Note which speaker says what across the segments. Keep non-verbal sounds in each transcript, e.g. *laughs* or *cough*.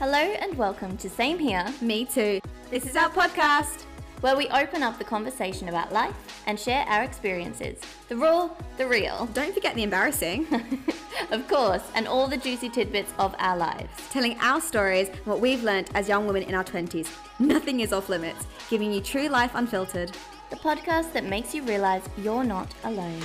Speaker 1: Hello and welcome to Same Here,
Speaker 2: Me too. This is our podcast.
Speaker 1: where we open up the conversation about life and share our experiences. The raw, the real,
Speaker 2: Don't forget the embarrassing. *laughs*
Speaker 1: of course, and all the juicy tidbits of our lives.
Speaker 2: Telling our stories, what we've learnt as young women in our 20s. Nothing is off limits. Giving you true life unfiltered.
Speaker 1: The podcast that makes you realize you're not alone.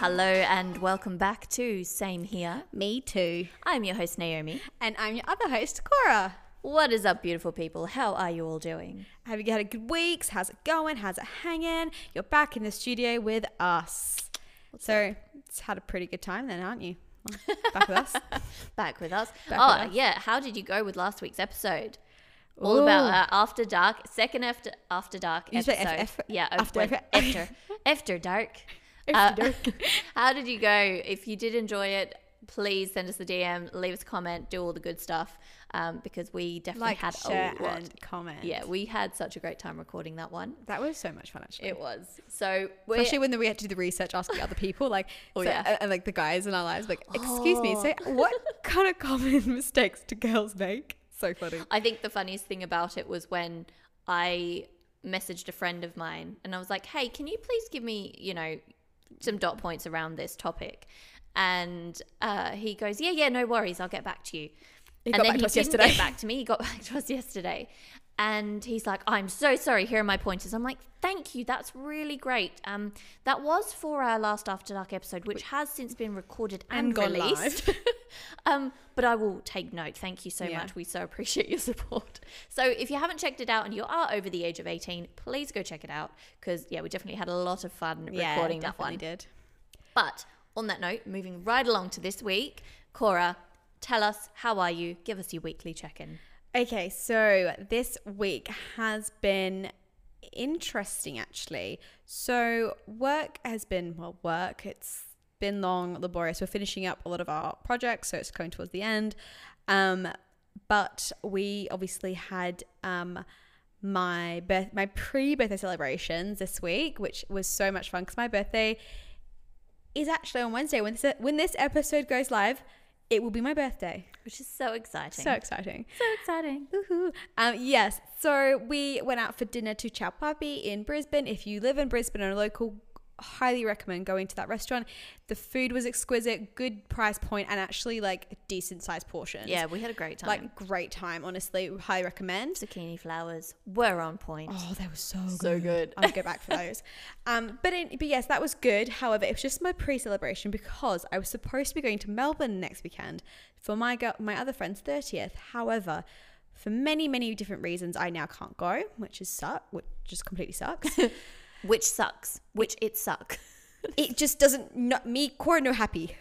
Speaker 1: Hello and welcome back to Same Here.
Speaker 2: Me too.
Speaker 1: I'm your host, Naomi.
Speaker 2: And I'm your other host, Cora.
Speaker 1: What is up, beautiful people? How are you all doing?
Speaker 2: Have you had a good week? How's it going? How's it hanging? You're back in the studio with us. so, it's had a pretty good time then, aren't you? *laughs* Back with us.
Speaker 1: Back with us.
Speaker 2: Back
Speaker 1: oh,
Speaker 2: with us.
Speaker 1: yeah. How did you go with last week's episode? All about uh, After Dark, second after After Dark
Speaker 2: You
Speaker 1: episode.
Speaker 2: F- F-
Speaker 1: yeah,
Speaker 2: after-
Speaker 1: after after after dark. *laughs* Uh, *laughs* how did you go? If you did enjoy it, please send us a DM, leave us a comment, do all the good stuff, um, because we definitely
Speaker 2: Like,
Speaker 1: had
Speaker 2: share,
Speaker 1: a lot.
Speaker 2: and comment.
Speaker 1: Yeah, we had such a great time recording that one.
Speaker 2: That was so much fun, actually.
Speaker 1: It was so.
Speaker 2: Especially when we had to do the research, asking other people, like, *laughs*
Speaker 1: Oh,
Speaker 2: so-
Speaker 1: yeah.
Speaker 2: and, and, like the guys in our lives, like, excuse me, so
Speaker 1: Oh.
Speaker 2: what *laughs* kind of common mistakes do girls make? So funny.
Speaker 1: I think the funniest thing about it was when I messaged a friend of mine and I was like, "Hey, can you please give me, you know, some dot points around this topic?" And uh, he goes, "Yeah, yeah, no worries, I'll get back to you."
Speaker 2: He
Speaker 1: and
Speaker 2: got
Speaker 1: then
Speaker 2: back to
Speaker 1: he
Speaker 2: us
Speaker 1: didn't
Speaker 2: yesterday.
Speaker 1: get back to me. He got *laughs* back to us yesterday, and he's like, "I'm so sorry. Here are my pointers." I'm like, "Thank you. That's really great." Um, that was for our last After Dark episode, which has since been recorded and,
Speaker 2: And
Speaker 1: released. *laughs* um, but I will take note. Thank you so
Speaker 2: Yeah.
Speaker 1: much. We so appreciate your *laughs* support. So if you haven't checked it out and you are over the age of 18, please go check it out because yeah, we definitely had a lot of fun recording that
Speaker 2: definitely
Speaker 1: one.
Speaker 2: did.
Speaker 1: But on that note, moving right along to this week, Cora, tell us how are you? Give us your weekly check-in.
Speaker 2: Okay, so this week has been interesting actually. So work has been well, work. It's been long, laborious. We're finishing up a lot of our projects, so it's going towards the end. Um, but we obviously had um my birth my pre-birthday celebrations this week, which was so much fun because my birthday is actually on Wednesday. When this when this episode goes live, it will be my birthday.
Speaker 1: Which is so exciting.
Speaker 2: So exciting.
Speaker 1: so exciting.
Speaker 2: Woohoo. Um, yes, so we went out for dinner to Ciao Papi in Brisbane. If you live in Brisbane and are local, highly recommend going to that restaurant. The food was exquisite, good price point, and actually like decent sized portions.
Speaker 1: Yeah, we had a great time.
Speaker 2: like great time. Honestly, highly recommend.
Speaker 1: zucchini flowers were on point.
Speaker 2: Oh, they were so good.
Speaker 1: So good.
Speaker 2: I'll go back for those. *laughs* Um, but in, but yes, that was good. However, it was just my pre-celebration because I was supposed to be going to Melbourne next weekend for my girl, my other friend's thirtieth. However, for many many different reasons, I now can't go, which is suck, which just completely sucks. *laughs*
Speaker 1: Which sucks. Which it suck. *laughs*
Speaker 2: it just doesn't not me Cora no happy.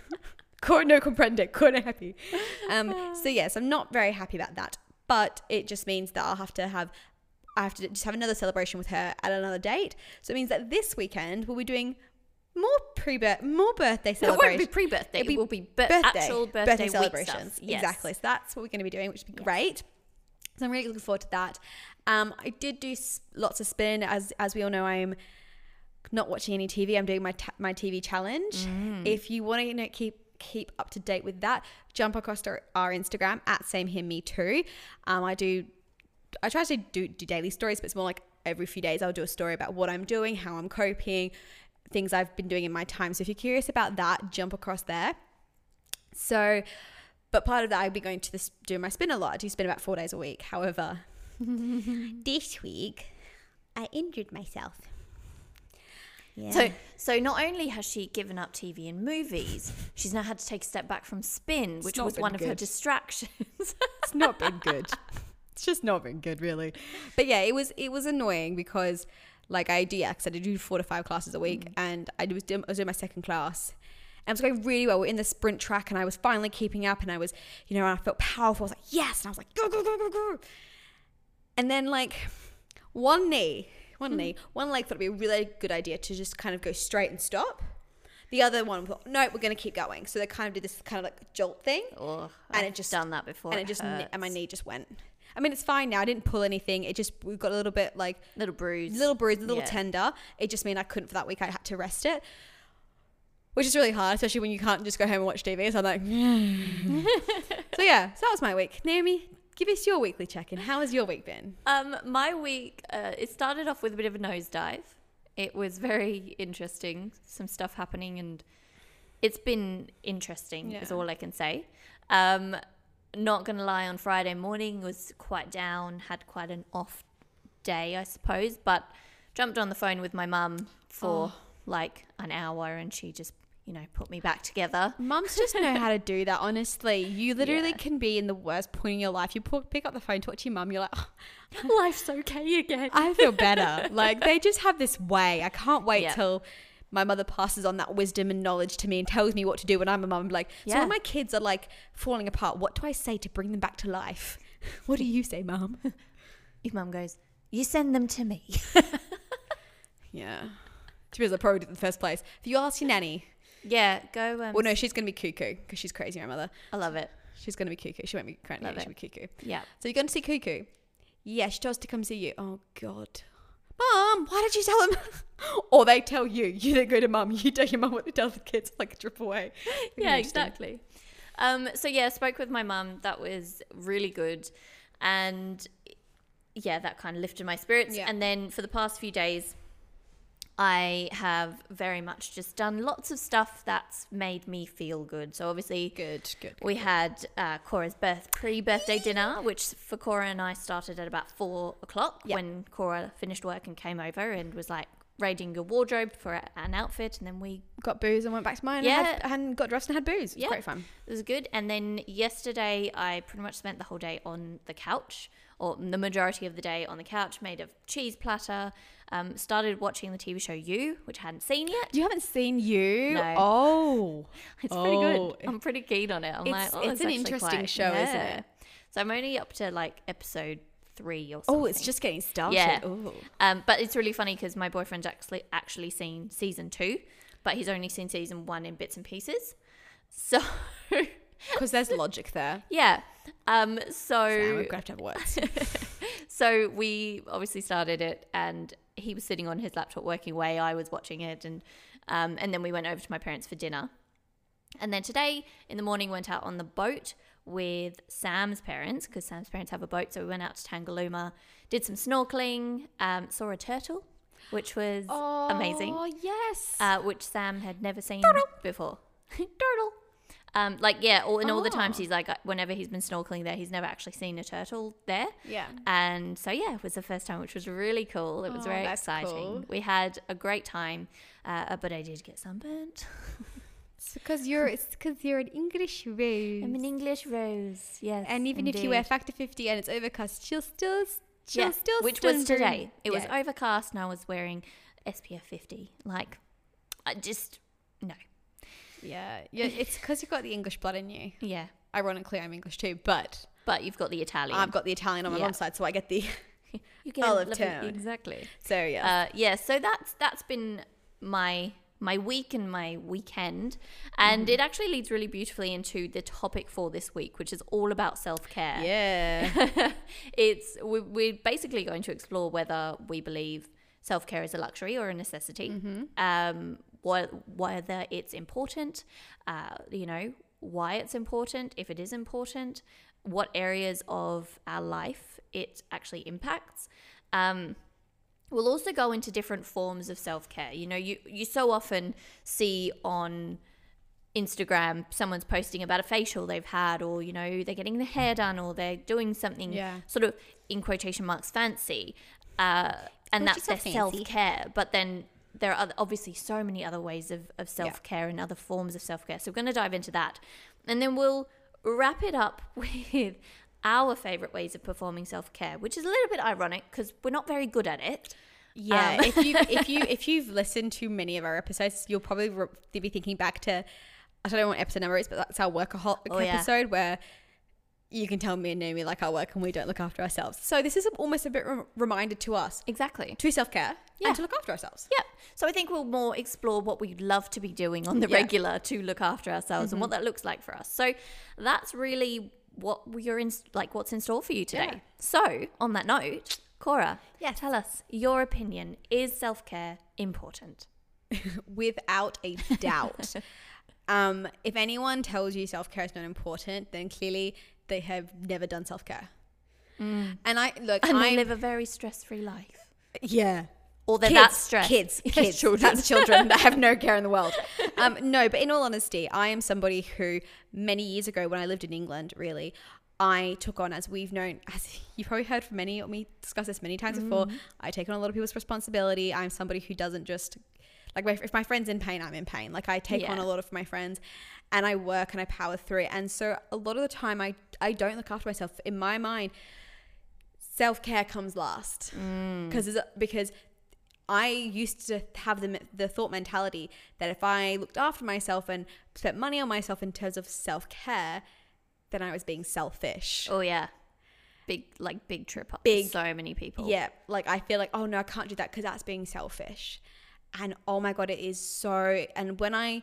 Speaker 2: *laughs* Cora no comprende. Cora no happy. Um, *laughs* so yes, I'm not very happy about that. But it just means that I'll have to have I have to just have another celebration with her at another date. So it means that this weekend we'll be doing more pre-birth, more birthday celebrations.
Speaker 1: It won't be pre-birthday.
Speaker 2: It'll be
Speaker 1: it will be bir-
Speaker 2: birthday,
Speaker 1: actual birthday, week
Speaker 2: celebrations.
Speaker 1: Yes.
Speaker 2: Exactly. So that's what we're going to be doing, which would be great. So I'm really looking forward to that. Um, I did do lots of spin, as as we all know. I'm not watching any TV. I'm doing my ta- my TV challenge.
Speaker 1: Mm.
Speaker 2: If you want to you know, keep keep up to date with that, jump across to our Instagram at same here me too. Um, I do. I try to do do daily stories, but it's more like every few days I'll do a story about what I'm doing, how I'm coping, things I've been doing in my time. So if you're curious about that, jump across there. So, but part of that, I'd be going to this do my spin a lot. I do spin about four days a week. However, this week I injured myself. Yeah.
Speaker 1: So, so not only has she given up TV and movies, she's now had to take a step back from spin, which was
Speaker 2: been
Speaker 1: one of her distractions.
Speaker 2: it's not been good. *laughs* it's just not been good, really. But yeah, it was it was annoying because like I do yeah, 'cause I did do four to five classes a week, mm. and I was doing, I was doing my second class. And it was going really well. We're in the sprint track, and I was finally keeping up, and I was, you know, I felt powerful. I was like, yes, and I was like, go, go, go, go, go. And then like one knee, one mm. knee, one leg thought it'd be a really good idea to just kind of go straight and stop. The other one thought, no, we're going to keep going. So they kind of did this kind of like jolt thing.
Speaker 1: oh,
Speaker 2: And
Speaker 1: I've
Speaker 2: it just-
Speaker 1: done that before.
Speaker 2: and it just
Speaker 1: hurts.
Speaker 2: and my knee just went. I mean, it's fine now. I didn't pull anything. It just we got a little bit like
Speaker 1: little bruise,
Speaker 2: little bruise, a little
Speaker 1: Yeah.
Speaker 2: tender. It just meant I couldn't for that week. I had to rest it. which is really hard, especially when you can't just go home and watch TV. So I'm like, mm. *laughs* so yeah, so that was my week. Naomi, give us your weekly check-in. How has your week been?
Speaker 1: Um, my week, uh, it started off with a bit of a nosedive. It was very interesting, some stuff happening, and it's been interesting, is all I can say. Um, not gonna lie, on Friday morning was quite down, had quite an off day, I suppose, but jumped on the phone with my mum for
Speaker 2: Oh.
Speaker 1: like an hour, and she just, you know, put me back together.
Speaker 2: Mums just know how to do that. Honestly, you *laughs* literally
Speaker 1: Yeah.
Speaker 2: can be in the worst point in your life. You pick up the phone, talk to your mum. You're like, oh, *laughs*
Speaker 1: Life's okay again.
Speaker 2: I feel better. like they just have this way. I can't wait
Speaker 1: Yeah.
Speaker 2: till my mother passes on that wisdom and knowledge to me and tells me what to do when I'm a mum. Like, so
Speaker 1: Yeah.
Speaker 2: when my kids are like falling apart, what do I say to bring them back to life? *laughs* What do you say, mum?
Speaker 1: Your mum goes, "You send them to me."
Speaker 2: yeah. To be honest, I probably did in the first place. If you ask your nanny,
Speaker 1: yeah, go. Um,
Speaker 2: well, no, she's gonna be cuckoo because she's crazy. My mother,
Speaker 1: I love it.
Speaker 2: she's gonna be cuckoo. She won't be cranky. She'll be cuckoo.
Speaker 1: Yeah.
Speaker 2: So you're going to see Cuckoo? Yeah, she tells us to come see you. Oh God, Mom, why did you tell them? *laughs* or they tell you. You don't go to Mum. You tell your mum what to tell the kids. Like a trip away. *laughs*
Speaker 1: yeah, exactly. Um, so yeah, spoke with my mum. That was really good, and yeah, that kind of lifted my spirits.
Speaker 2: Yeah.
Speaker 1: And then for the past few days, I have very much just done lots of stuff that's made me feel good. So obviously,
Speaker 2: Good, good.
Speaker 1: we had uh, Cora's birth pre-birthday dinner, which for Cora and I started at about four o'clock
Speaker 2: Yeah.
Speaker 1: when Cora finished work and came over and was like raiding your wardrobe for an outfit, and then we
Speaker 2: got booze and went back to mine.
Speaker 1: Yeah.
Speaker 2: and, had, and got dressed and had booze. It was
Speaker 1: Yeah.
Speaker 2: great fun.
Speaker 1: It was good. And then yesterday, I pretty much spent the whole day on the couch, or the majority of the day on the couch, made a cheese platter. Um, started watching the TV show You, which I hadn't seen yet.
Speaker 2: You haven't seen you?
Speaker 1: No.
Speaker 2: Oh,
Speaker 1: It's pretty
Speaker 2: Oh.
Speaker 1: good. I'm pretty keen on it. I'm like,
Speaker 2: It's-
Speaker 1: oh,
Speaker 2: it's an interesting
Speaker 1: quite-
Speaker 2: show, isn't it?
Speaker 1: So I'm only up to like episode three or something.
Speaker 2: oh, it's just getting started.
Speaker 1: Yeah. Um, but it's really funny because my boyfriend's actually actually seen season two, but he's only seen season one in bits and pieces. *laughs* So
Speaker 2: Because there's logic there.
Speaker 1: yeah. Um, so
Speaker 2: we're gonna have to have words. *laughs*
Speaker 1: so we obviously started it and he was sitting on his laptop working away i was watching it and um, and then we went over to my parents for dinner and then today in the morning went out on the boat with sam's parents because sam's parents have a boat so we went out to tangalooma did some snorkeling um, saw a turtle which was amazing
Speaker 2: Oh yes.
Speaker 1: uh, which sam had never seen turtle. before *laughs* turtle um, like yeah all, and all the times
Speaker 2: Oh.
Speaker 1: he's like uh, whenever he's been snorkeling there he's never actually seen a turtle there
Speaker 2: yeah.
Speaker 1: and so yeah, it was the first time, which was really cool. It was
Speaker 2: Oh,
Speaker 1: very exciting.
Speaker 2: cool.
Speaker 1: We had a great time, uh, but I did get sunburnt. *laughs*
Speaker 2: It's because you're. It's because you're an English rose.
Speaker 1: I'm an English rose, yes.
Speaker 2: and even if you wear factor 50 and it's overcast, she'll still. She'll
Speaker 1: yeah,
Speaker 2: still.
Speaker 1: which was today. It was overcast, and I was wearing SPF 50. Like, I just no,
Speaker 2: Yeah, yeah. It's because you've got the English blood in you.
Speaker 1: yeah.
Speaker 2: Ironically, I'm English too, but
Speaker 1: But you've got the Italian.
Speaker 2: I've got the Italian on my
Speaker 1: Yeah.
Speaker 2: mom's side, so I get the. *laughs*
Speaker 1: you get
Speaker 2: olive tone.
Speaker 1: exactly.
Speaker 2: So yeah.
Speaker 1: uh, yeah so that's that's been my my week and my weekend and
Speaker 2: Mm-hmm.
Speaker 1: it actually leads really beautifully into the topic for this week which is all about self-care
Speaker 2: yeah. *laughs*
Speaker 1: it's we- we're basically going to explore whether we believe self-care is a luxury or a necessity
Speaker 2: Mm-hmm.
Speaker 1: um what, whether it's important uh, you know why it's important if it is important what areas of our life it actually impacts um, We'll also go into different forms of self care. You know, you, you so often see on Instagram someone's posting about a facial they've had, or, you know, they're getting their hair done, or they're doing something
Speaker 2: Yeah.
Speaker 1: sort of in quotation marks fancy. Uh, and that's their self care. But then there are other, obviously so many other ways of, of self care and other forms of self care. So we're going to dive into that. And then we'll wrap it up *laughs* with our favorite ways of performing self care, which is a little bit ironic because we're not very good at it.
Speaker 2: Yeah,
Speaker 1: Um,
Speaker 2: if you *laughs* if you if you've listened to many of our episodes, you'll probably re- be thinking back to I don't know what episode number it is, but that's our workaholic
Speaker 1: Oh, yeah.
Speaker 2: episode where you can tell me and Naomi like our work and we don't look after ourselves. So this is almost a bit rem- reminder to us
Speaker 1: Exactly.
Speaker 2: to self care
Speaker 1: Yeah.
Speaker 2: and to look after ourselves.
Speaker 1: Yeah. So I think we'll more explore what we'd love to be doing on the
Speaker 2: Yeah.
Speaker 1: regular to look after ourselves and what that looks like for us. So that's really what we're in like what's in store for you today.
Speaker 2: Yeah.
Speaker 1: So on that note, Cora,
Speaker 2: yeah,
Speaker 1: tell us your opinion. Is self care important? *laughs*
Speaker 2: without a doubt. *laughs* um, if anyone tells you self care is not important, then clearly they have never done self care. And I look,
Speaker 1: And
Speaker 2: I
Speaker 1: live a very stress free life.
Speaker 2: yeah.
Speaker 1: Or they're
Speaker 2: kids,
Speaker 1: that stressed.
Speaker 2: Kids, kids,
Speaker 1: children.
Speaker 2: That's *laughs* children that have no care in the world. Um, no, but in all honesty, I am somebody who many years ago, when I lived in England, really, I took on, as we've known, *laughs* as you've probably heard from many, me discuss this many times before,
Speaker 1: Mm-hmm.
Speaker 2: I take on a lot of people's responsibility. I'm somebody who doesn't just, like, if my friend's in pain, I'm in pain. Like, I take on a lot of my friends and I work and I power through it. And so a lot of the time, I, I don't look after myself. In my mind, self care comes last
Speaker 1: Mm.
Speaker 2: because because I used to have the the thought mentality that if I looked after myself and spent money on myself in terms of self care, then I was being selfish.
Speaker 1: Oh yeah, big like big trip up.
Speaker 2: Big-
Speaker 1: Big. So many people.
Speaker 2: Yeah, like I feel like oh no, I can't do that because that's being selfish. And oh my god, it is so. And when I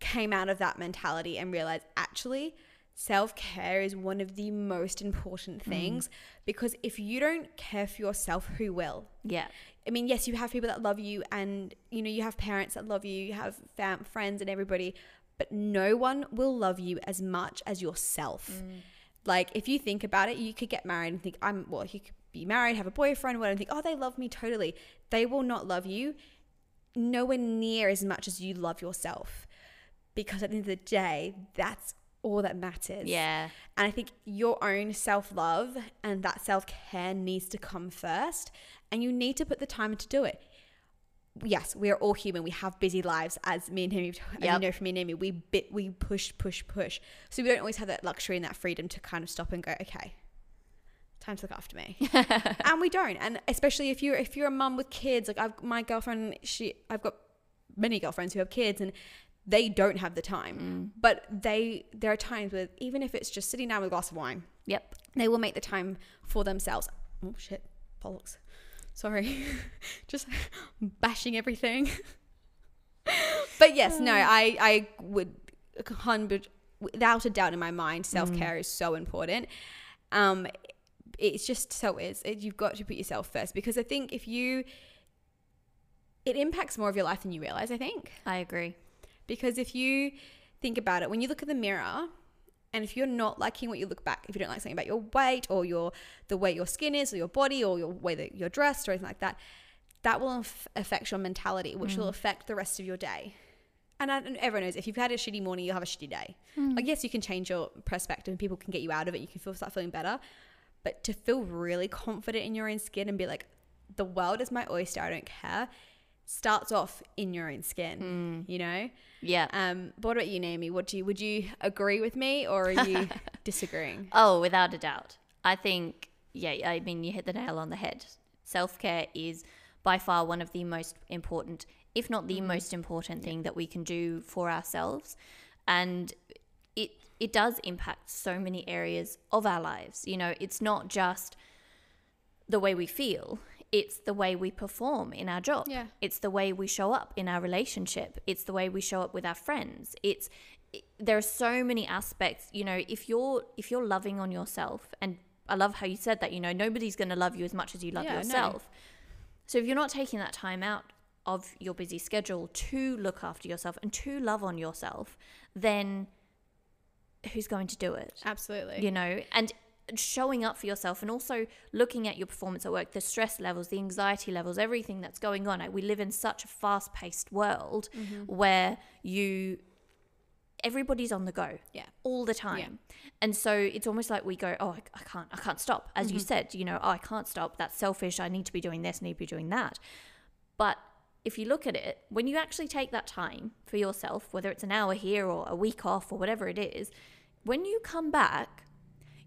Speaker 2: came out of that mentality and realized actually self care is one of the most important mm. things because if you don't care for yourself, who will?
Speaker 1: Yeah.
Speaker 2: I mean, yes, you have people that love you, and you know, you have parents that love you, you have fam- friends and everybody, but no one will love you as much as yourself. Mm. Like, if you think about it, you could get married and think, I'm, well, you could be married, have a boyfriend, whatever, and think, oh, they love me totally. They will not love you nowhere near as much as you love yourself. Because at the end of the day, that's all that matters.
Speaker 1: Yeah.
Speaker 2: And I think your own self love and that self care needs to come first. And you need to put the time to do it. Yes, we are all human. We have busy lives, as me and him, as you know from me and Amy, we bit, we push, push, push. So we don't always have that luxury and that freedom to kind of stop and go, okay, time to look after me. *laughs* and we don't. And especially if you're if you're a mum with kids, like I've my girlfriend, she I've got many girlfriends who have kids and they don't have the time. Mm. But they there are times where even if it's just sitting down with a glass of wine,
Speaker 1: Yep.
Speaker 2: they will make the time for themselves. Oh shit, bollocks. Sorry. *laughs* just bashing everything. *laughs* but yes, no, I I would hundred without a doubt in my mind, self care is so important. Um, it's just so is. It, you've got to put yourself first because I think if you, it impacts more of your life than you realize. I think
Speaker 1: I agree.
Speaker 2: because if you think about it, when you look in the mirror, and if you're not liking what you look back, if you don't like something about your weight or your the way your skin is or your body or your way that you're dressed or anything like that, that will aff- affect your mentality, which will mm. affect the rest of your day. And, I, and everyone knows if you've had a shitty morning, you'll have a shitty day. Mm. Like yes, you can change your perspective and people can get you out of it. You can feel start feeling better, but to feel really confident in your own skin and be like, the world is my oyster. I don't care. Starts off in your own skin. You know.
Speaker 1: Yeah.
Speaker 2: Um, but what about you, Naomi? What do you would you agree with me or are you *laughs* disagreeing?
Speaker 1: Oh, without a doubt. I think, yeah, I mean, you hit the nail on the head. Self care is by far one of the most important, if not the most important thing that we can do for ourselves. And it, it does impact so many areas of our lives. You know, it's not just the way we feel, it's the way we perform in our job.
Speaker 2: Yeah.
Speaker 1: It's the way we show up in our relationship. It's the way we show up with our friends. It's it, there are so many aspects, you know, if you're if you're loving on yourself and I love how you said that, you know, nobody's going to love you as much as you love
Speaker 2: Yeah, no.
Speaker 1: yourself. So if you're not taking that time out of your busy schedule to look after yourself and to love on yourself, then who's going to do it?
Speaker 2: Absolutely.
Speaker 1: you know, and showing up for yourself and also looking at your performance at work, the stress levels, the anxiety levels, everything that's going on. We live in such a fast paced world
Speaker 2: Mm-hmm.
Speaker 1: where you, everybody's on the go
Speaker 2: Yeah.
Speaker 1: all the time. And so it's almost like we go, oh, I, I can't, I can't stop. As
Speaker 2: Mm-hmm.
Speaker 1: you said, you know, oh, I can't stop. That's selfish. I need to be doing this, need to be doing that. But if you look at it, when you actually take that time for yourself, whether it's an hour here or a week off or whatever it is, when you come back,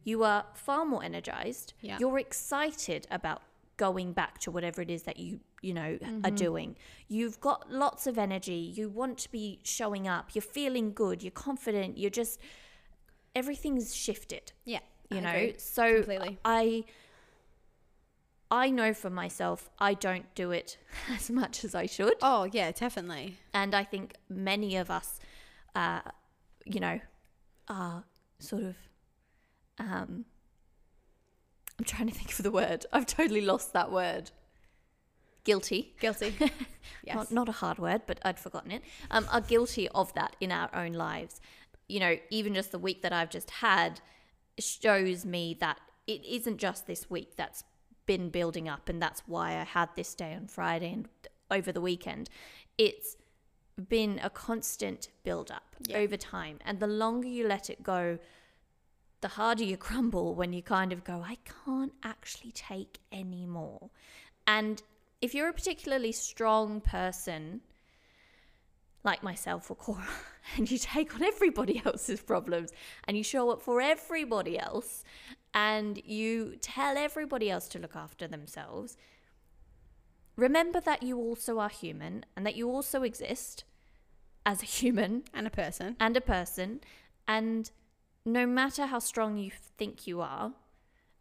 Speaker 1: you are far more energized.
Speaker 2: Yeah.
Speaker 1: You're excited about going back to whatever it is that you, you know, are doing. You've got lots of energy. You want to be showing up. You're feeling good. You're confident. You're just, everything's shifted
Speaker 2: Yeah.
Speaker 1: you
Speaker 2: I
Speaker 1: know
Speaker 2: agree.
Speaker 1: so
Speaker 2: completely.
Speaker 1: i i know for myself i don't do it *laughs* as much as i should
Speaker 2: Oh yeah, definitely.
Speaker 1: and i think many of us uh you know are sort of um i'm trying to think of the word *laughs* i've totally lost that word guilty.
Speaker 2: Guilty. *laughs* yes.
Speaker 1: Not, not a hard word, but I'd forgotten it. Um, are guilty of that in our own lives. You know, even just the week that I've just had shows me that it isn't just this week that's been building up, and that's why I had this day on Friday and over the weekend. It's been a constant build up
Speaker 2: Yeah.
Speaker 1: over time, and the longer you let it go, the harder you crumble when you kind of go, I can't actually take any more. And if you're a particularly strong person, like myself or Cora, *laughs* and you take on everybody *laughs* else's problems and you show up for everybody else and you tell everybody else to look after themselves, remember that you also are human and that you also exist as a *laughs* human
Speaker 2: and a person.
Speaker 1: and a person. And no matter how strong you think you are,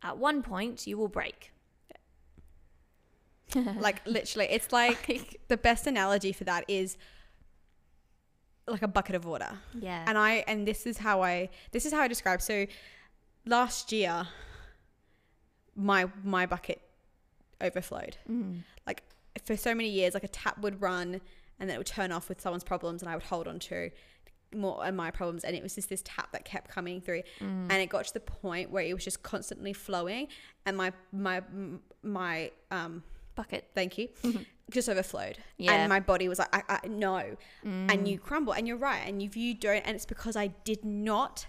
Speaker 1: at one point you will break. *laughs*
Speaker 2: Like literally, it's *laughs* like the best analogy for that is like a bucket of water.
Speaker 1: yeah.
Speaker 2: And I and this is how I this is how I describe. So last year, my my bucket overflowed.
Speaker 1: Mm.
Speaker 2: Like for so many years, like a tap would run and then it would turn off with someone's problems, and I would hold on to more and my problems, and it was just this tap that kept coming through,
Speaker 1: Mm.
Speaker 2: and it got to the point where it was just constantly flowing, and my my my um
Speaker 1: Bucket.
Speaker 2: thank you *laughs* just overflowed
Speaker 1: Yeah.
Speaker 2: and my body was like I, I no
Speaker 1: Mm.
Speaker 2: and you crumble and you're right and if you don't and it's because i did not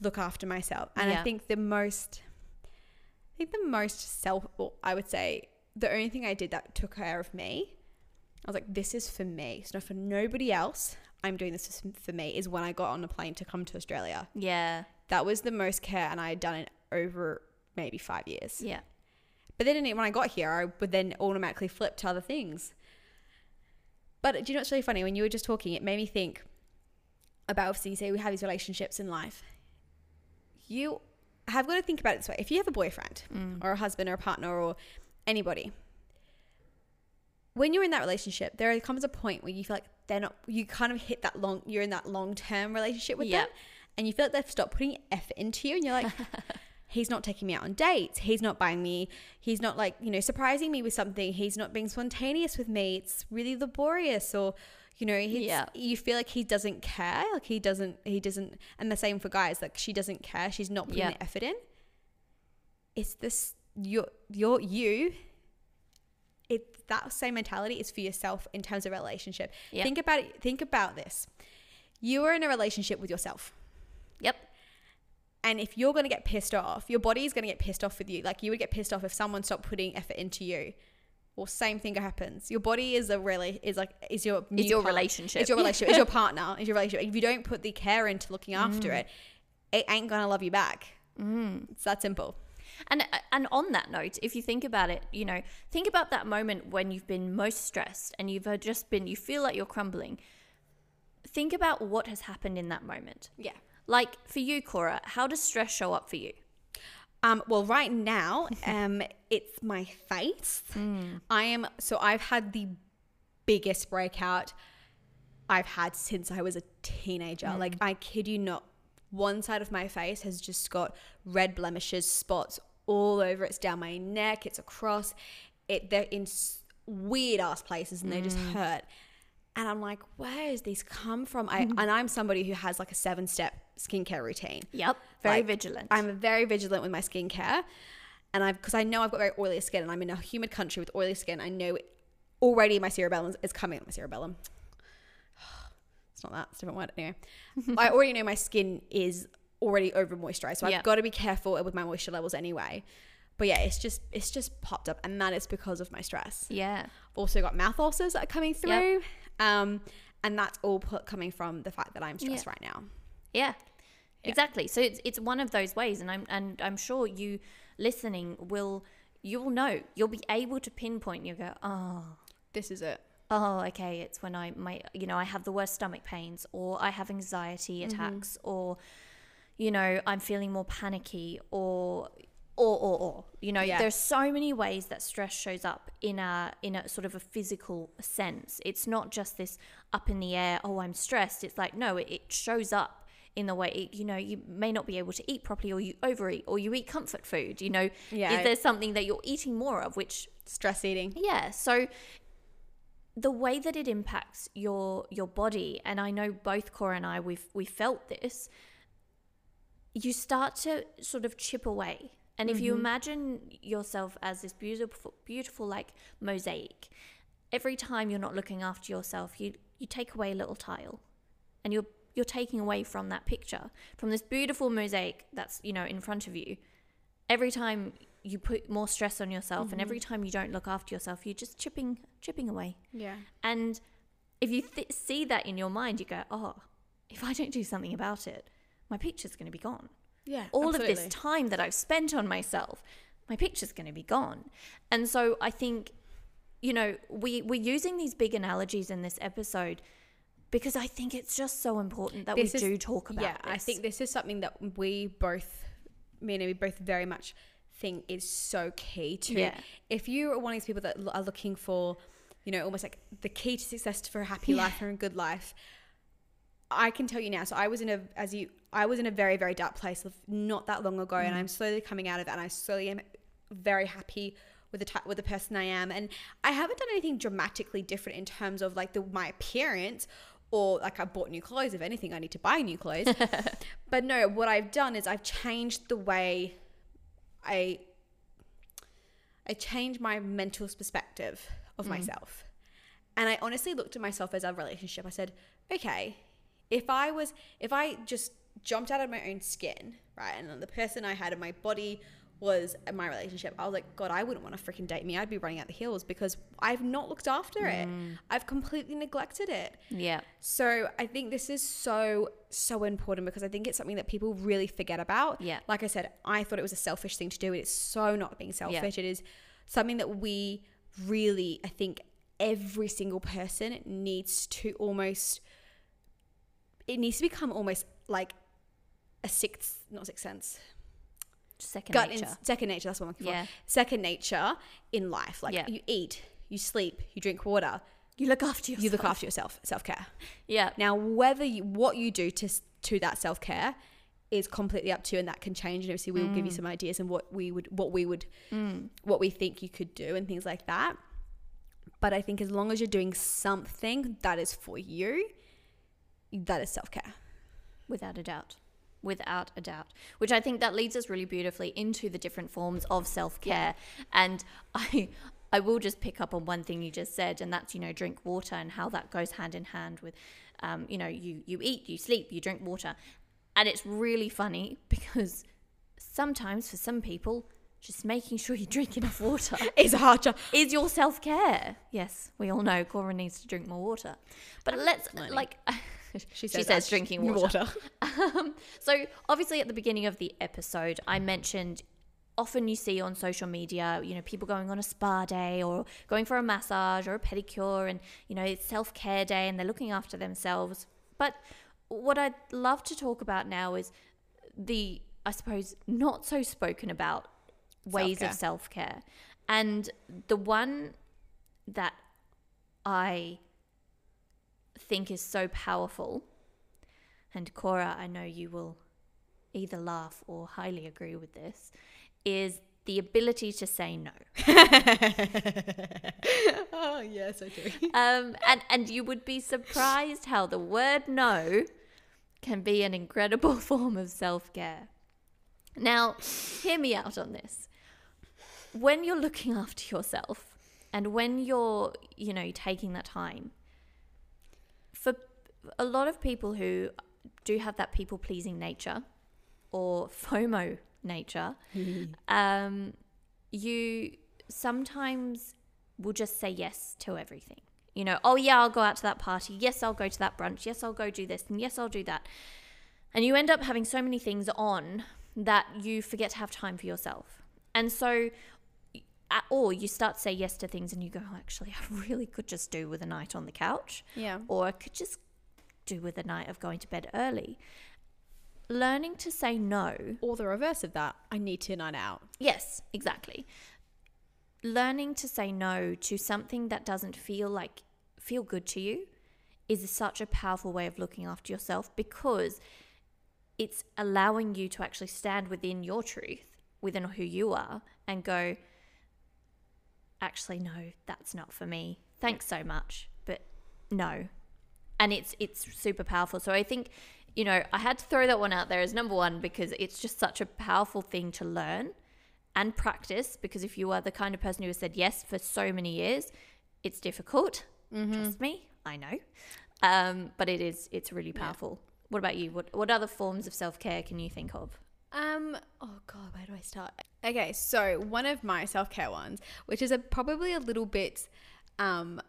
Speaker 2: look after myself and
Speaker 1: Yeah.
Speaker 2: i think the most i think the most self well, i would say the only thing i did that took care of me i was like this is for me it's not for nobody else i'm doing this for me is when i got on a plane to come to australia
Speaker 1: Yeah.
Speaker 2: that was the most care and i had done it over maybe five years
Speaker 1: Yeah.
Speaker 2: but then when I got here, I would then automatically flip to other things. But do you know what's really funny? When you were just talking, it made me think about obviously, you say we have these relationships in life. You have got to think about it this way. If you have a boyfriend mm. or a husband or a partner or anybody, when you're in that relationship, there comes a point where you feel like they're not, you kind of hit that long, you're in that long term relationship with
Speaker 1: Yeah.
Speaker 2: them and you feel like they've stopped putting effort into you and you're like, *laughs* he's not taking me out on dates. He's not buying me. He's not like, you know, surprising me with something. He's not being spontaneous with me. It's really laborious or, you know, he's,
Speaker 1: Yeah.
Speaker 2: you feel like he doesn't care. Like he doesn't, he doesn't, and the same for guys, like she doesn't care. She's not putting
Speaker 1: Yeah.
Speaker 2: the effort in. It's this, you're, you're you. It, that same mentality is for yourself in terms of relationship.
Speaker 1: Yeah.
Speaker 2: Think about it. Think about this. You are in a relationship with yourself.
Speaker 1: Yep.
Speaker 2: And if you're going to get pissed off, your body is going to get pissed off with you. Like you would get pissed off if someone stopped putting effort into you. Well, same thing happens. Your body is a really is like is your
Speaker 1: Is your
Speaker 2: part-
Speaker 1: relationship.
Speaker 2: It's your relationship. it's your *laughs* partner. It's your relationship. If you don't put the care into looking after it, it ain't gonna love you back.
Speaker 1: Mm.
Speaker 2: It's that simple.
Speaker 1: And and on that note, if you think about it, you know, think about that moment when you've been most stressed and you've uh, just been you feel like you're crumbling. Think about what has happened in that moment.
Speaker 2: Yeah.
Speaker 1: Like for you, Cora, how does stress show up for you?
Speaker 2: Um, well, right now, *laughs* um, it's my face. I am so I've had the biggest breakout I've had since I was a teenager. Like I kid you not, one side of my face has just got red blemishes, spots all over. It's down my neck. It's across. It they're in weird ass places and they just mm. hurt. And I'm like, where does this come from? I mm-hmm. and I'm somebody who has like a seven step skincare routine.
Speaker 1: Yep. Very
Speaker 2: Like,
Speaker 1: vigilant.
Speaker 2: I'm very vigilant with my skincare, and I've because I know I've got very oily skin, and I'm in a humid country with oily skin. I know it, already my cerebellum is coming. My cerebellum. *sighs* It's not that. It's a different word. Anyway, *laughs* I already know my skin is already over moisturized, so. I've got to be careful with my moisture levels anyway. But yeah, it's just it's just popped up, and that is because of my stress.
Speaker 1: yeah.
Speaker 2: Also got mouth ulcers that are coming
Speaker 1: Yep.
Speaker 2: through, um, and that's all put, coming from the fact that I'm stressed
Speaker 1: Yeah.
Speaker 2: right now.
Speaker 1: Yeah.
Speaker 2: Yeah.
Speaker 1: Exactly. So it's it's one of those ways and I'm and I'm sure you listening will you'll know. You'll be able to pinpoint you go, "Oh,
Speaker 2: This is it.
Speaker 1: oh, okay, it's when I my you know, I have the worst stomach pains or I have anxiety attacks or you know, I'm feeling more panicky or or or or you know,
Speaker 2: Yeah.
Speaker 1: there's so many ways that stress shows up in a in a sort of a physical sense. It's not just this up in the air, oh, I'm stressed. It's like no, it, it shows up in the way you know you may not be able to eat properly or you overeat or you eat comfort food you know
Speaker 2: Yeah.
Speaker 1: is there something that you're eating more of which
Speaker 2: Stress eating.
Speaker 1: yeah so the way that it impacts your your body and i know both cora and i we've we felt this you start to sort of chip away. And if you mm-hmm. imagine yourself as this beautiful beautiful like mosaic every time you're not looking after yourself you you take away a little tile. And you're you're taking away from that picture from this beautiful mosaic that's you know in front of you. Every time you put more stress on yourself and every mm-hmm. time you don't look after yourself you're just chipping chipping away.
Speaker 2: Yeah.
Speaker 1: and if you th- see that in your mind you go oh if i don't do something about it my picture's going to be gone
Speaker 2: Yeah.
Speaker 1: all of this time that I've spent on myself, my picture's going to be gone. And so I think, you know, we we're using these big analogies in this episode because I think it's just so important that
Speaker 2: This
Speaker 1: we
Speaker 2: is-
Speaker 1: do talk about
Speaker 2: yeah, I think this is something that we both, me and we both very much think is so key to.
Speaker 1: Yeah.
Speaker 2: If you are one of these people that are looking for, you know, almost like the key to success for a happy life or a good life, I can tell you now. So I was in a, as you, I was in a very, very dark place not that long ago, and mm. I'm slowly coming out of it, and I slowly am very happy with the type, with the person I am, and I haven't done anything dramatically different in terms of like the my appearance. Or like I bought new clothes. If anything, I need to buy new clothes. *laughs* but no, what I've done is I've changed the way I I changed my mental perspective of mm. myself. And I honestly looked at myself as a relationship. I said, okay, if I was, if I just jumped out of my own skin, right, and the person I had in my body was in my relationship, I was like, God, I wouldn't want to freaking date me. I'd be running out the hills because I've not looked after it. Mm. I've completely neglected it.
Speaker 1: yeah.
Speaker 2: So I think this is so so important because I think it's something that people really forget about.
Speaker 1: Yeah.
Speaker 2: Like I said, I thought it was a selfish thing to do. It's so not being selfish. It is something that we really, I think, every single person needs to almost. It needs to become almost like a sixth, not sixth sense,
Speaker 1: Second
Speaker 2: gut
Speaker 1: nature.
Speaker 2: in, second nature. That's what I'm looking
Speaker 1: Yeah.
Speaker 2: for. Second nature in life. Like
Speaker 1: Yeah.
Speaker 2: you eat, you sleep, you drink water,
Speaker 1: you look after yourself.
Speaker 2: you look after yourself. Self care.
Speaker 1: Yeah.
Speaker 2: Now, whether you, what you do to to that self care is completely up to you, and that can change. And obviously, we will give you mm. some ideas and what we would, what we would, mm. what we think you could do, and things like that. But I think as long as you're doing something that is for you, that is self care.
Speaker 1: Without a doubt. Without a doubt. Which I think that leads us really beautifully into the different forms of self care. And *laughs* I I will just pick up on one thing you just said, and that's, you know, drink water and how that goes hand in hand with um, you know, you you eat, you sleep, you drink water. And it's really funny because sometimes for some people, just making sure you drink enough water *laughs*
Speaker 2: is a hard job.
Speaker 1: is your self care. Yes, we all know Cora needs to drink more water. But let's like *laughs*
Speaker 2: She
Speaker 1: she
Speaker 2: says,
Speaker 1: says,
Speaker 2: "That's
Speaker 1: drinking water. *laughs* Um, so obviously at the beginning of the episode, I mentioned often you see on social media, you know, people going on a spa day or going for a massage or a pedicure and, you know, it's self care day and they're looking after themselves. But what I'd love to talk about now is the, I suppose, not so spoken about ways
Speaker 2: Self-care.
Speaker 1: of self care. And the one that I think is so powerful, and Cora, I know you will either laugh or highly agree with this, is the ability to say no. *laughs* *laughs*
Speaker 2: oh yes, I do. *laughs*
Speaker 1: Um, and, and you would be surprised how the word no can be an incredible form of self care. Now, hear me out on this. When you're looking after yourself and when you're, you know, taking that time, a lot of people who do have that people pleasing nature or *laughs* FOMO nature, *laughs* um, you sometimes will just say yes to everything. You know, oh yeah, I'll go out to that party. Yes, I'll go to that brunch. Yes, I'll go do this. And yes, I'll do that. And you end up having so many things on that you forget to have time for yourself. And so, or you start to say yes to things and you go, oh, actually, I *laughs* really could just do with a night on the couch
Speaker 2: Yeah.
Speaker 1: or I could just do with a night of going to bed early. Learning to say no.
Speaker 2: Or the reverse of that. I need to night out.
Speaker 1: Yes, exactly. Learning to say no to something that doesn't feel like feel good to you is such a powerful way of looking after yourself because it's allowing you to actually stand within your truth, within who you are, and go, actually, no, that's not for me. Thanks so much, but no. And it's it's super powerful. So I think, you know, I had to throw that one out there as number one because it's just such a powerful thing to learn and practice. Because if you are the kind of person who has said yes for so many years, it's difficult. Trust me, I know. Um, but it is it's really powerful. What about you? What what other forms of self care can you think of?
Speaker 2: Um. Oh God, where do I start? Okay, so one of my self care ones, which is a, probably a little bit um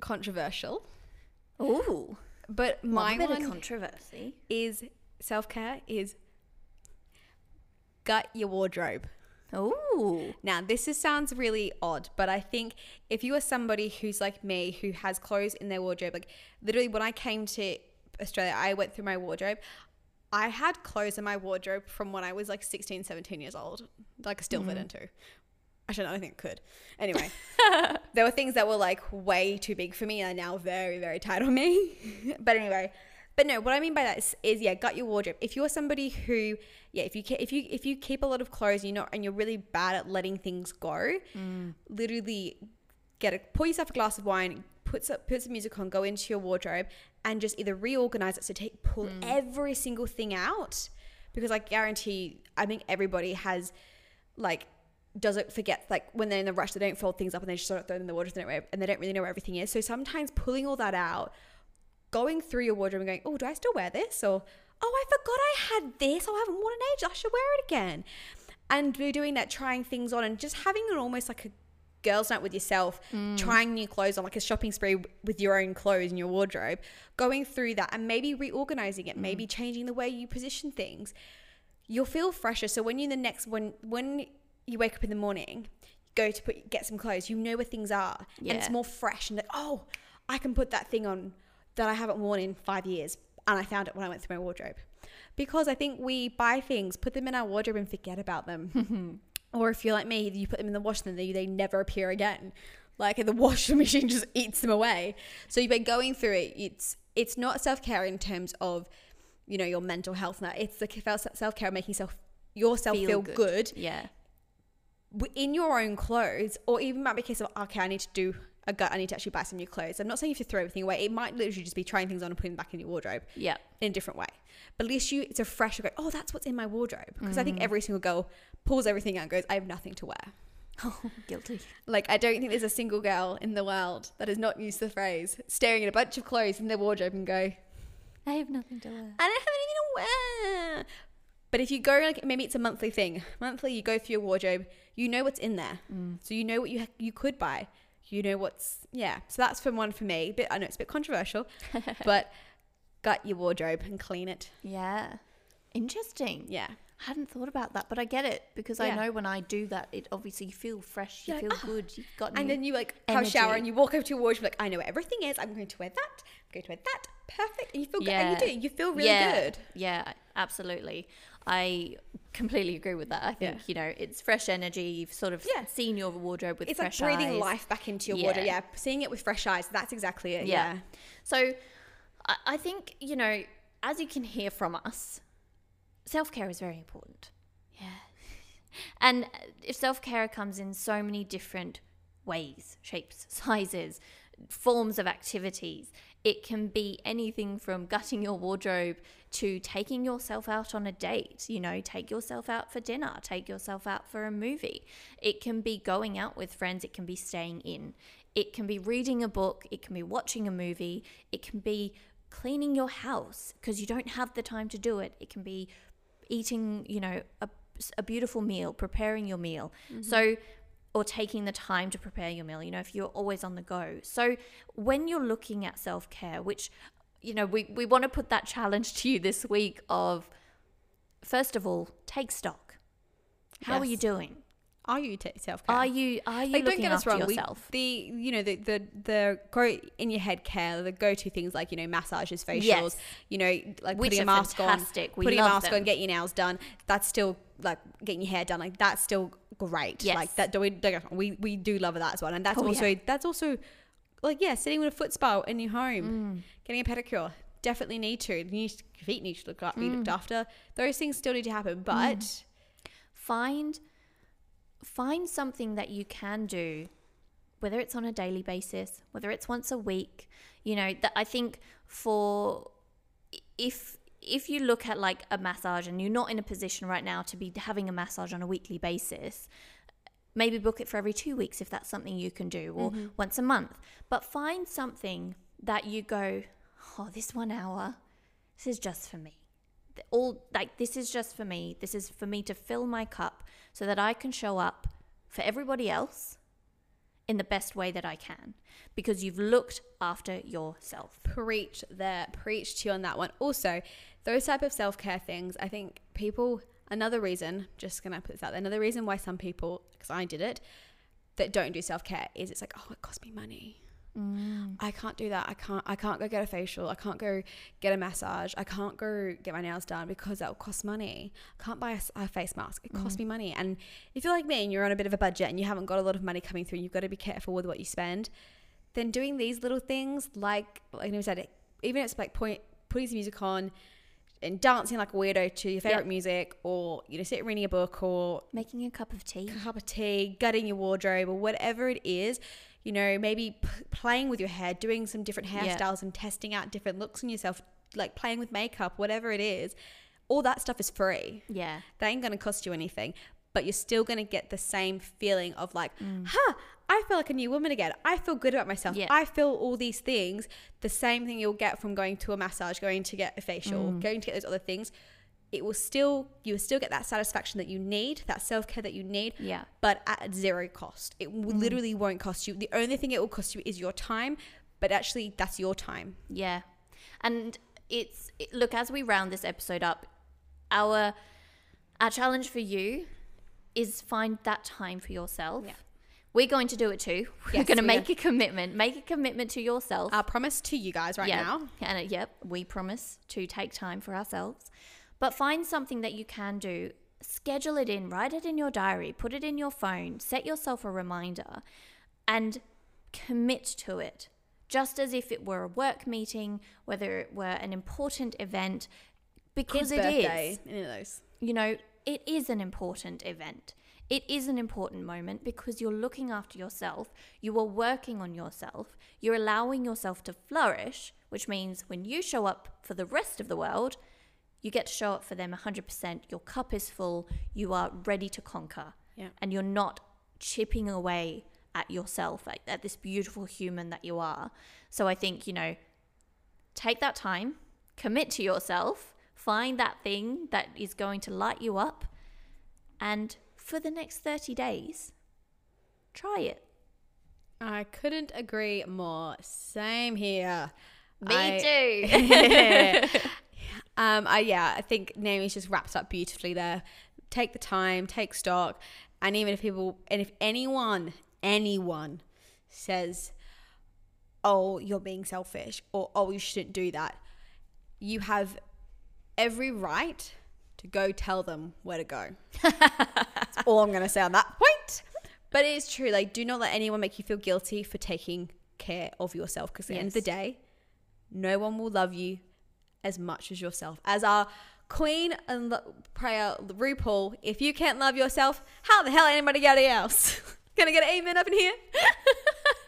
Speaker 2: controversial,
Speaker 1: Ooh,
Speaker 2: but
Speaker 1: my bit
Speaker 2: one
Speaker 1: of controversy.
Speaker 2: is self care is gut your wardrobe.
Speaker 1: Ooh,
Speaker 2: Now, this is, sounds really odd, but I think if you are somebody who's like me, who has clothes in their wardrobe, like literally when I came to Australia, I went through my wardrobe. I had clothes in my wardrobe from when I was like 16, 17 years old, like still fit mm. into. Actually, I don't know, I think it could. Anyway, *laughs* there were things that were like way too big for me and are now very, very tight on me. *laughs* but anyway, but no, what I mean by that is, is yeah, gut your wardrobe. If you're somebody who, yeah, if you if you if you keep a lot of clothes, you know, and you're really bad at letting things go, mm. literally get a pour yourself a glass of wine, put some, put some music on, go into your wardrobe, and just either reorganize it. So take pull mm. every single thing out, because I guarantee, I think everybody has like doesn't forget like when they're in the rush they don't fold things up and they just sort of throw them in the wardrobe they and they don't really know where everything is. So sometimes pulling all that out going through your wardrobe and going oh do i still wear this? or oh i forgot i had this. Oh i haven't worn it in ages i should wear it again. And we're doing that trying things on and just having an almost like a girls night with yourself mm. trying new clothes on like a shopping spree with your own clothes in your wardrobe going through that and maybe reorganizing it maybe mm. changing the way you position things. You'll feel fresher. So when you're the next when when you wake up in the morning, go to put get some clothes, you know where things are, and it's more fresh. And like, oh, I can put that thing on that I haven't worn in five years, and I found it when I went through my wardrobe. Because I think we buy things, put them in our wardrobe, and forget about them. *laughs* or if you're like me, you put them in the wash, and they they never appear again. Like the *laughs* washing machine just eats them away. So you've been going through it. It's it's not self care in terms of you know your mental health now it's the self care making self yourself feel, good.
Speaker 1: Yeah.
Speaker 2: In your own clothes or even might be a case of okay i need to do a gut i need to actually buy some new clothes i'm not saying you have to throw everything away it might literally just be trying things on and putting them back in your wardrobe
Speaker 1: Yeah.
Speaker 2: in a different way but at least you it's a fresh go oh that's what's in my wardrobe because i
Speaker 1: Mm.
Speaker 2: think every single girl pulls everything out and goes i have nothing to wear *laughs*
Speaker 1: Oh, guilty.
Speaker 2: like i don't think there's a single girl in the world that has not used the phrase staring at a bunch of clothes in their wardrobe and go
Speaker 1: I have nothing to wear.
Speaker 2: I don't have anything to wear. But if you go like maybe it's a monthly thing. Monthly, you go through your wardrobe. You know what's in there, so you know what you ha- you could buy. You know what's yeah. So that's from one for me. But I know it's a bit controversial, *laughs* but gut your wardrobe and clean it.
Speaker 1: Yeah. Interesting.
Speaker 2: Yeah,
Speaker 1: I hadn't thought about that, but I get it because I know when I do that, it obviously you feel fresh, you
Speaker 2: You're
Speaker 1: feel
Speaker 2: like, "Ah."
Speaker 1: good, you've got
Speaker 2: and then you like have a shower and you walk over to your wardrobe like I know where everything is. I'm going to wear that. I'm going to wear that. Perfect. And you feel good. And you do. You feel really
Speaker 1: yeah,
Speaker 2: good.
Speaker 1: Yeah, absolutely. I completely agree with that. I think
Speaker 2: Yeah.
Speaker 1: you know it's fresh energy. You've sort of
Speaker 2: Yeah.
Speaker 1: seen your wardrobe with
Speaker 2: It's
Speaker 1: fresh
Speaker 2: like breathing
Speaker 1: eyes.
Speaker 2: life back into your
Speaker 1: Yeah.
Speaker 2: wardrobe. Yeah, seeing it with fresh eyes. That's exactly it.
Speaker 1: Yeah.
Speaker 2: yeah.
Speaker 1: So I, I think, you know, as you can hear from us, self care is very important. Yeah. *laughs* And if self care comes in so many different ways, shapes, *laughs* sizes, forms of activities, it can be anything from gutting your wardrobe to taking yourself out on a date. You know, take yourself out for dinner, take yourself out for a movie. It can be going out with friends, it can be staying in, it can be reading a book, it can be watching a movie, it can be cleaning your house because you don't have the time to do it. It can be eating, you know, a, a beautiful meal, preparing your meal. Mm-hmm. So, or taking the time to prepare your meal, you know, if you're always on the go. So, when you're looking at self care, which, you know, we, we want to put that challenge to you this week of, first of all, take stock. How are you doing?
Speaker 2: Are you t- self care?
Speaker 1: Are you are you
Speaker 2: like don't
Speaker 1: looking
Speaker 2: get us
Speaker 1: after
Speaker 2: wrong we-
Speaker 1: yourself?
Speaker 2: the you know the the the go in your head care the go-to things like you know massages facials
Speaker 1: Yes.
Speaker 2: you know like
Speaker 1: Which
Speaker 2: putting a mask
Speaker 1: fantastic.
Speaker 2: on
Speaker 1: We
Speaker 2: putting a mask
Speaker 1: them.
Speaker 2: on get your nails done that's still like getting your hair done like that's still great
Speaker 1: Yes.
Speaker 2: like that do we, don't we we do love that as well and that's
Speaker 1: Oh,
Speaker 2: also
Speaker 1: yeah.
Speaker 2: that's also like yeah sitting with a foot spa in your home
Speaker 1: Mm.
Speaker 2: getting a pedicure definitely need to. You need to your feet need to look up, be
Speaker 1: Mm.
Speaker 2: looked after. Those things still need to happen, but
Speaker 1: find find something that you can do whether it's on a daily basis whether it's once a week you know that i think for if if you look at like a massage and you're not in a position right now to be having a massage on a weekly basis maybe book it for every two weeks if that's something you can do or mm-hmm. once a month but find something that you go oh this one hour this is just for me all like this is just for me this is for me to fill my cup so that i can show up for everybody else in the best way that i can because you've looked after yourself
Speaker 2: preach there, preach to you on that one. Also, those type of self care things, I think people. Another reason, just gonna put this out there. Another reason why some people, because I did it, that don't do self care is it's like, oh, it costs me money. Mm. I can't do that. I can't. I can't go get a facial. I can't go get a massage. I can't go get my nails done because that will cost money. I can't buy a face mask. It costs mm. me money. And if you're like me and you're on a bit of a budget and you haven't got a lot of money coming through, you've got to be careful with what you spend. Then doing these little things, like like I said, even if it's like point putting some music on and dancing like a weirdo to your favorite
Speaker 1: Yeah.
Speaker 2: music, or you know, sit reading a book, or
Speaker 1: making a cup of tea
Speaker 2: a cup of tea, gutting your wardrobe, or whatever it is, you know, maybe p- playing with your hair, doing some different hairstyles and testing out different looks on yourself, like playing with makeup, whatever it is, all that stuff is free.
Speaker 1: yeah
Speaker 2: That ain't gonna cost you anything, but you're still gonna get the same feeling of like,
Speaker 1: Mm.
Speaker 2: huh, I feel like a new woman again. I feel good about myself.
Speaker 1: Yeah.
Speaker 2: I feel all these things. The same thing you'll get from going to a massage, going to get a facial,
Speaker 1: Mm.
Speaker 2: going to get those other things. It will still, you will still get that satisfaction that you need, that self care that you need,
Speaker 1: yeah
Speaker 2: but at zero cost. It w- literally won't cost you. The only thing it will cost you is your time, but actually, that's your time.
Speaker 1: Yeah. And it's it, look as we round this episode up, our our challenge for you is find that time for yourself.
Speaker 2: Yeah.
Speaker 1: We're going to do it too. *laughs* We're
Speaker 2: Yes,
Speaker 1: going to make a commitment. Make a commitment to yourself.
Speaker 2: Our promise to you guys right
Speaker 1: yeah.
Speaker 2: now.
Speaker 1: And uh, yep, we promise to take time for ourselves. But find something that you can do. Schedule it in, write it in your diary, put it in your phone, set yourself a reminder and commit to it. Just as if it were a work meeting, whether it were an important event, because
Speaker 2: Kid's
Speaker 1: it is
Speaker 2: birthday, any of those.
Speaker 1: you know, it is an important event. It is an important moment because you're looking after yourself, you are working on yourself, you're allowing yourself to flourish, which means when you show up for the rest of the world, you get to show up for them 100%. Your cup is full, you are ready to conquer,
Speaker 2: Yeah.
Speaker 1: and you're not chipping away at yourself, at, at this beautiful human that you are. So I think, you know, take that time, commit to yourself, find that thing that is going to light you up, and for the next 30 days, try it.
Speaker 2: I couldn't agree more. Same here.
Speaker 1: Me
Speaker 2: I-
Speaker 1: too. *laughs* *laughs*
Speaker 2: Um, I, yeah, I think Naomi's just wraps up beautifully there. Take the time, take stock, and even if people, and if anyone, anyone says, "Oh, you're being selfish," or "Oh, you shouldn't do that," you have every right to go tell them where to go. *laughs* That's all I'm going to say on that point. But it is true. Like, do not let anyone make you feel guilty for taking care of yourself because at the end of the day, no one will love you as much as yourself. As our queen and lo- prayer, RuPaul, if you can't love yourself, how the hell anybody else? *laughs* Gonna get an amen up in here? *laughs*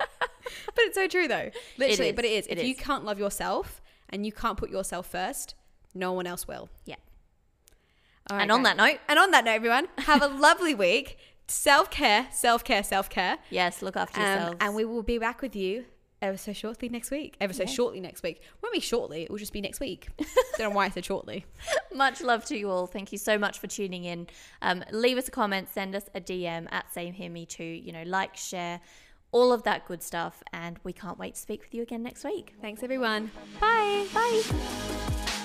Speaker 2: but it's so true though. Literally,
Speaker 1: is.
Speaker 2: but it is.
Speaker 1: It
Speaker 2: if you can't love yourself and you can't put yourself first, no one else will.
Speaker 1: yeah.
Speaker 2: Right,
Speaker 1: And on
Speaker 2: guys.
Speaker 1: that note,
Speaker 2: and on that note, everyone, have a *laughs* lovely week. Self care, self care, self care.
Speaker 1: yes, look after
Speaker 2: Um,
Speaker 1: yourselves.
Speaker 2: and we will be back with you ever so shortly next week. Ever so
Speaker 1: Yes.
Speaker 2: shortly next week. Won't be shortly. It will just be next week. *laughs* Don't know why I said shortly. *laughs*
Speaker 1: Much love to you all. Thank you so much for tuning in. Um, leave us a comment, send us a DM at Same Here Me Too. You know, like, share, all of that good stuff. And we can't wait to speak with you again next week.
Speaker 2: Thanks, everyone.
Speaker 1: Bye. Bye.